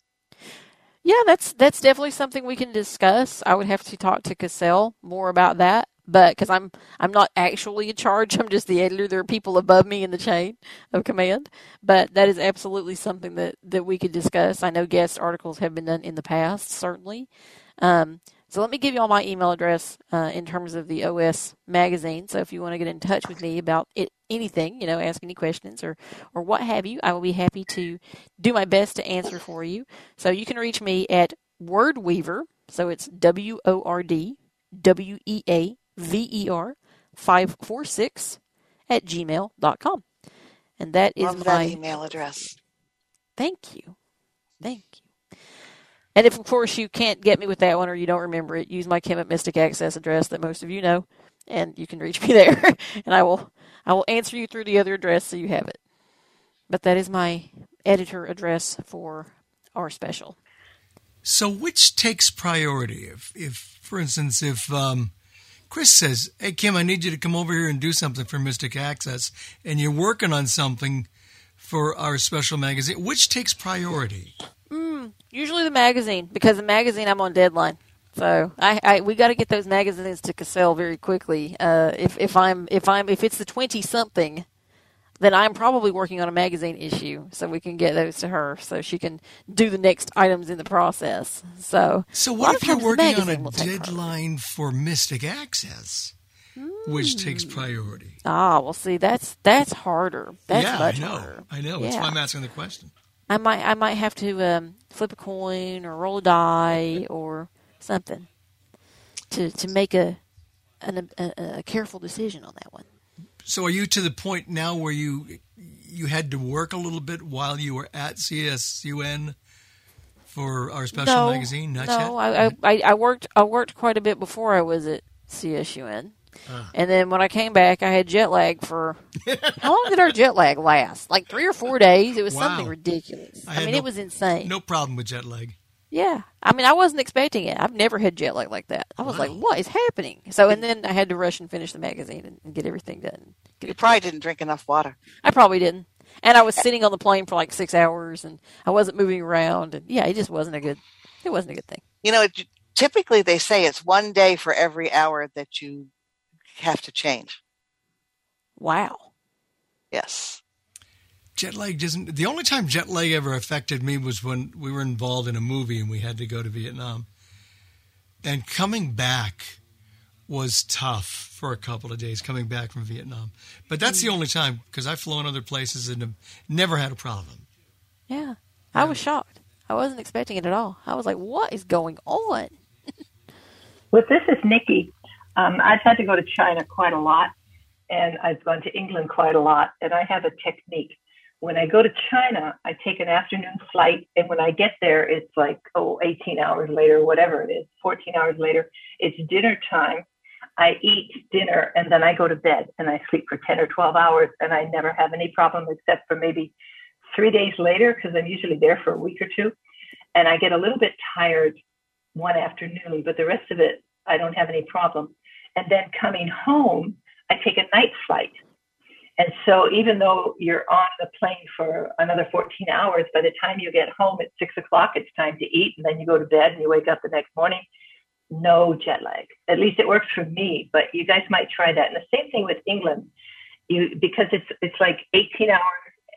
Yeah, that's that's definitely something we can discuss. I would have to talk to Cassell more about that, but because I'm I'm not actually in charge, I'm just the editor. There are people above me in the chain of command, but that is absolutely something that that we could discuss. I know guest articles have been done in the past, certainly. Um, so let me give you all my email address uh, in terms of the OS magazine. So if you want to get in touch with me about it, anything, you know, ask any questions or or what have you, I will be happy to do my best to answer for you. So you can reach me at Wordweaver. So it's W O R D W E A V E R five four six at gmail.com. And that is Love my that email address. Thank you. Thank you. And if, of course, you can't get me with that one or you don't remember it, use my Kemet Mystic Access address that most of you know, and you can reach me there, and I will I will answer you through the other address so you have it. But that is my editor address for our special. So, which takes priority? If, if for instance, if um, Chris says, "Hey Kim, I need you to come over here and do something for Mystic Access," and you're working on something for our special magazine, which takes priority? Mm, usually the magazine because the magazine I'm on deadline. So I, I we got to get those magazines to Cassell very quickly. Uh, if if I'm if I'm if it's the twenty something, then I'm probably working on a magazine issue, so we can get those to her, so she can do the next items in the process. So So, what if you're working on a deadline for Mystic Access, which takes priority? Ah, well, see, that's that's harder. That's yeah, much I know. harder. I know. That's Yeah. why I'm asking the question. I might I might have to um, flip a coin or roll a die or something to to make a an, a, a careful decision on that one. So, are you to the point now where you you had to work a little bit while you were at CSUN for our special no, magazine? Not no. I, I I worked I worked quite a bit before I was at CSUN. Ah. And then when I came back, I had jet lag for how long did our jet lag last? Like three or four days. It was Wow. something ridiculous. I I, mean, no- it was insane. No problem with jet lag. Yeah. I mean, I wasn't expecting it. I've never had jet lag like that. I was like, what is happening? So, and then I had to rush and finish the magazine and, and get everything done. Get You it probably didn't drink enough water. I probably didn't. And I was sitting on the plane for like six hours and I wasn't moving around. And yeah, it just wasn't a good, it wasn't a good thing. You know, it, typically they say it's one day for every hour that you have to change. Wow. Yes. Jet lag doesn't. The only time jet lag ever affected me was when we were involved in a movie and we had to go to Vietnam. And coming back was tough for a couple of days coming back from Vietnam. But that's the mm. only time because I've flown other places and have never had a problem. Yeah. I was shocked. I wasn't expecting it at all. I was like, what is going on? Well, this is Nikki. Um, I've had to go to China quite a lot, and I've gone to England quite a lot, and I have a technique. When I go to China, I take an afternoon flight, and when I get there, it's like, oh, 18 hours later, whatever it is, 14 hours later, it's dinner time. I eat dinner, and then I go to bed, and I sleep for 10 or 12 hours, and I never have any problem except for maybe three days later, because I'm usually there for a week or two, and I get a little bit tired one afternoon, but the rest of it, I don't have any problem. And then coming home, I take a night flight. And so even though you're on the plane for another 14 hours, by the time you get home at six o'clock, it's time to eat. And then you go to bed and you wake up the next morning. No jet lag. At least it works for me, but you guys might try that. And the same thing with England, you because it's it's like 18 hours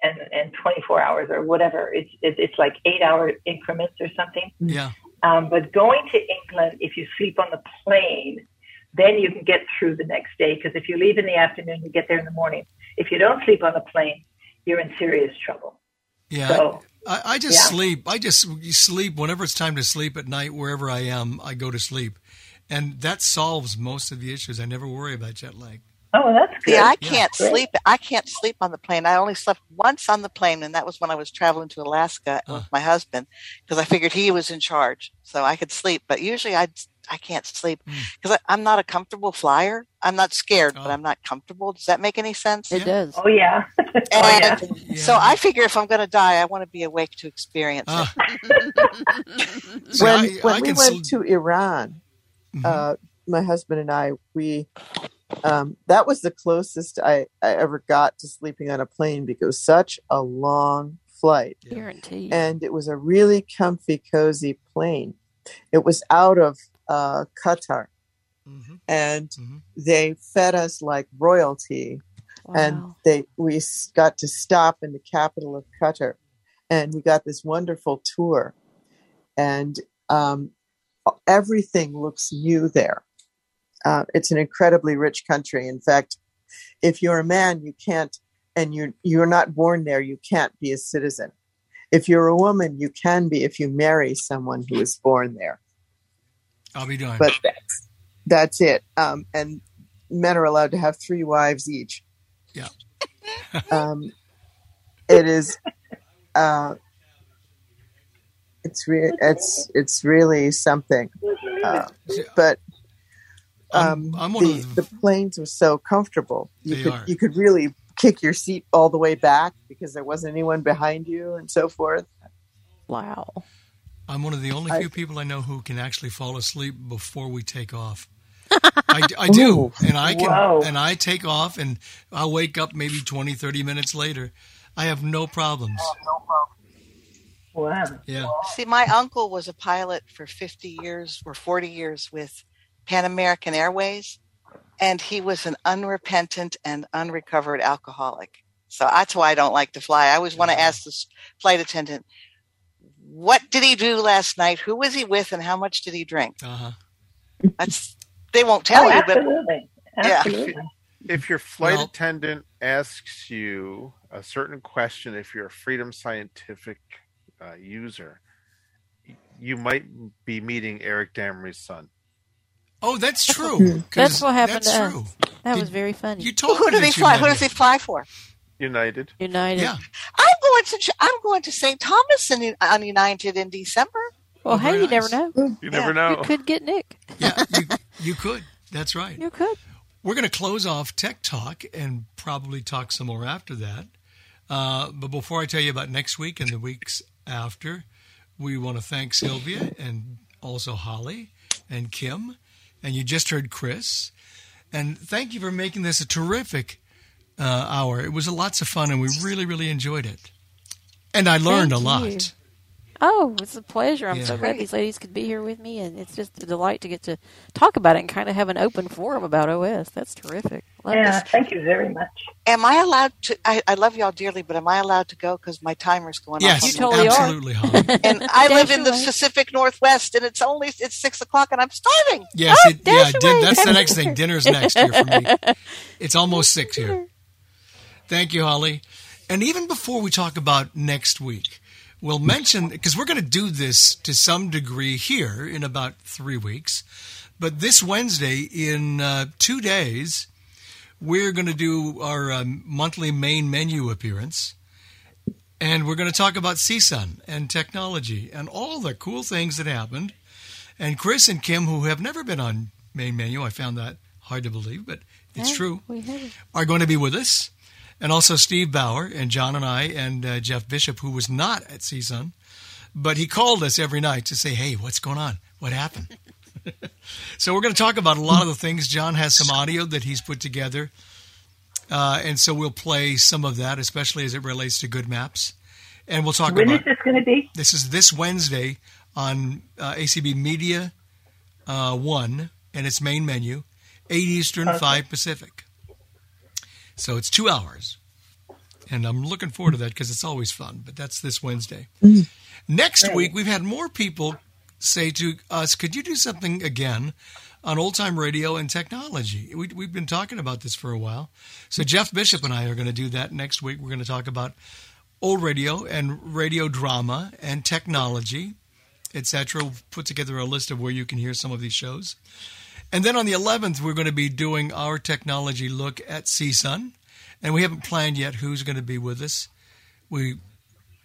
and, and 24 hours or whatever. It's it's it's like eight hour increments or something. Yeah. Um, but going to England, if you sleep on the plane, then you can get through the next day. Because if you leave in the afternoon, you get there in the morning. If you don't sleep on the plane, you're in serious trouble. Yeah. So, I, I just yeah. sleep. I just sleep whenever it's time to sleep at night, wherever I am, I go to sleep. And that solves most of the issues. I never worry about jet lag. Oh, that's good. Yeah, I can't sleep. I can't sleep on the plane. I only slept once on the plane, and that was when I was traveling to Alaska with uh. my husband because I figured he was in charge, so I could sleep. But usually, I I can't sleep because I'm not a comfortable flyer. I'm not scared, but I'm not comfortable. Does that make any sense? It does. Oh yeah. And so I figure if I'm going to die, I want to be awake to experience it. See, when I- when I we went sl- to Iran, uh, my husband and I, we um, that was the closest I, I ever got to sleeping on a plane because it was such a long flight. Guaranteed. And it was a really comfy, cozy plane. It was out of uh, Qatar. And they fed us like royalty. And they we got to stop in the capital of Qatar. And we got this wonderful tour. And um, everything looks new there. Uh, it's an incredibly rich country. In fact, if you're a man, you can't, and you're you're not born there, you can't be a citizen. If you're a woman, you can be if you marry someone who is born there. I'll be darned. But that's that's it. Um, and men are allowed to have three wives each. Yeah. Um, it is. Uh, it's re- it's it's really something. Uh, but um, I'm one the, of the planes were so comfortable. You could are. you could really kick your seat all the way back because there wasn't anyone behind you and so forth. Wow. I'm one of the only I- few people I know who can actually fall asleep before we take off. I, I do, Ooh. and I can, Wow. and I take off, and I'll wake up maybe 20, 30 minutes later. I have no problems. Wow. Yeah. See, my uncle was a pilot for 50 years or 40 years with Pan American Airways, and he was an unrepentant and unrecovered alcoholic. So that's why I don't like to fly. I always want to ask the flight attendant, what did he do last night? Who was he with, and how much did he drink? Uh-huh. That's they won't tell Oh, you, but absolutely. yeah. Absolutely. If your flight Well- attendant asks you a certain question, if you're a Freedom Scientific uh, user, you might be meeting Eric Damery's son. Oh, that's true. That's what happened that's to us. That Did- was very funny. You told who me did that he fly? Who does he fly for? United. United. Yeah. I'm going to I'm going to St. Thomas in, on United in December. Well, Oh, hey, very you never know. You never Yeah. know. You could get Nick. Yeah, you, you could. That's right. You could. We're going to close off Tech Talk and probably talk some more after that. Uh, but before I tell you about next week and the weeks after, we want to thank Sylvia and also Holly and Kim. And you just heard Chris. And thank you for making this a terrific uh, hour. It was a lots of fun and we really, really enjoyed it. And I learned Thank a lot. you. Oh, it's a pleasure. I'm so glad these ladies could be here with me, and it's just a delight to get to talk about it and kind of have an open forum about OS. That's terrific. Love Yeah, this. thank you very much. Am I allowed to? I, I love y'all dearly, but am I allowed to go because my timer's going Yes, off? You totally are. absolutely, Holly. And I live in the away. Pacific Northwest, and it's only it's six o'clock, and I'm starving. Yes, Oh, it, yeah, dash din- that's the next thing. Dinner's next here for me. It's almost six here. Thank you, Holly. And even before we talk about next week, we'll mention because we're going to do this to some degree here in about three weeks. But this Wednesday, in uh, two days, we're going to do our um, monthly main menu appearance. And we're going to talk about CSUN and technology and all the cool things that happened. And Chris and Kim, who have never been on main menu, I found that hard to believe, but it's Yeah, true, We have it. are going to be with us. And also Steve Bauer and John and I and uh, Jeff Bishop, who was not at CSUN, but he called us every night to say, hey, what's going on? What happened? so we're going to talk about a lot of the things. John has some audio that he's put together. Uh, and so we'll play some of that, especially as it relates to GoodMaps. And we'll talk When about is this going to be? this is this Wednesday on uh, ACB Media uh, 1, and its main menu, 8 Eastern, Okay. 5 Pacific. So it's two hours. And I'm looking forward to that because it's always fun, but that's this Wednesday. Mm-hmm. Next week, we've had more people say to us, could you do something again on old time radio and technology? We, we've been talking about this for a while. So Jeff Bishop and I are going to do that next week. We're going to talk about old radio and radio drama and technology, etc. We'll put together a list of where you can hear some of these shows. And then on the 11th, we're going to be doing our technology look at CSUN. And we haven't planned yet who's going to be with us. We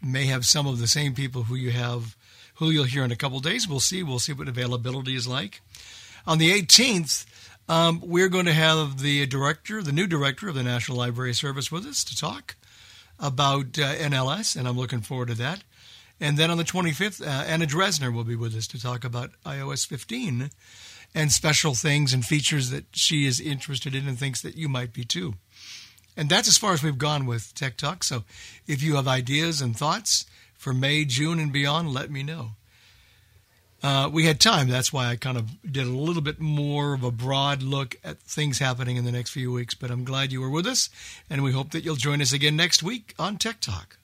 may have some of the same people who you have, who you'll hear in a couple days. We'll see. We'll see what availability is like. On the 18th, um, we're going to have the director, the new director of the National Library Service with us to talk about uh, NLS, and I'm looking forward to that. And then on the 25th, uh, Anna Dresner will be with us to talk about iOS 15 and special things and features that she is interested in and thinks that you might be too. And that's as far as we've gone with Tech Talk. So if you have ideas and thoughts for May, June, and beyond, let me know. Uh, we had time. That's why I kind of did a little bit more of a broad look at things happening in the next few weeks. But I'm glad you were with us, and we hope that you'll join us again next week on Tech Talk.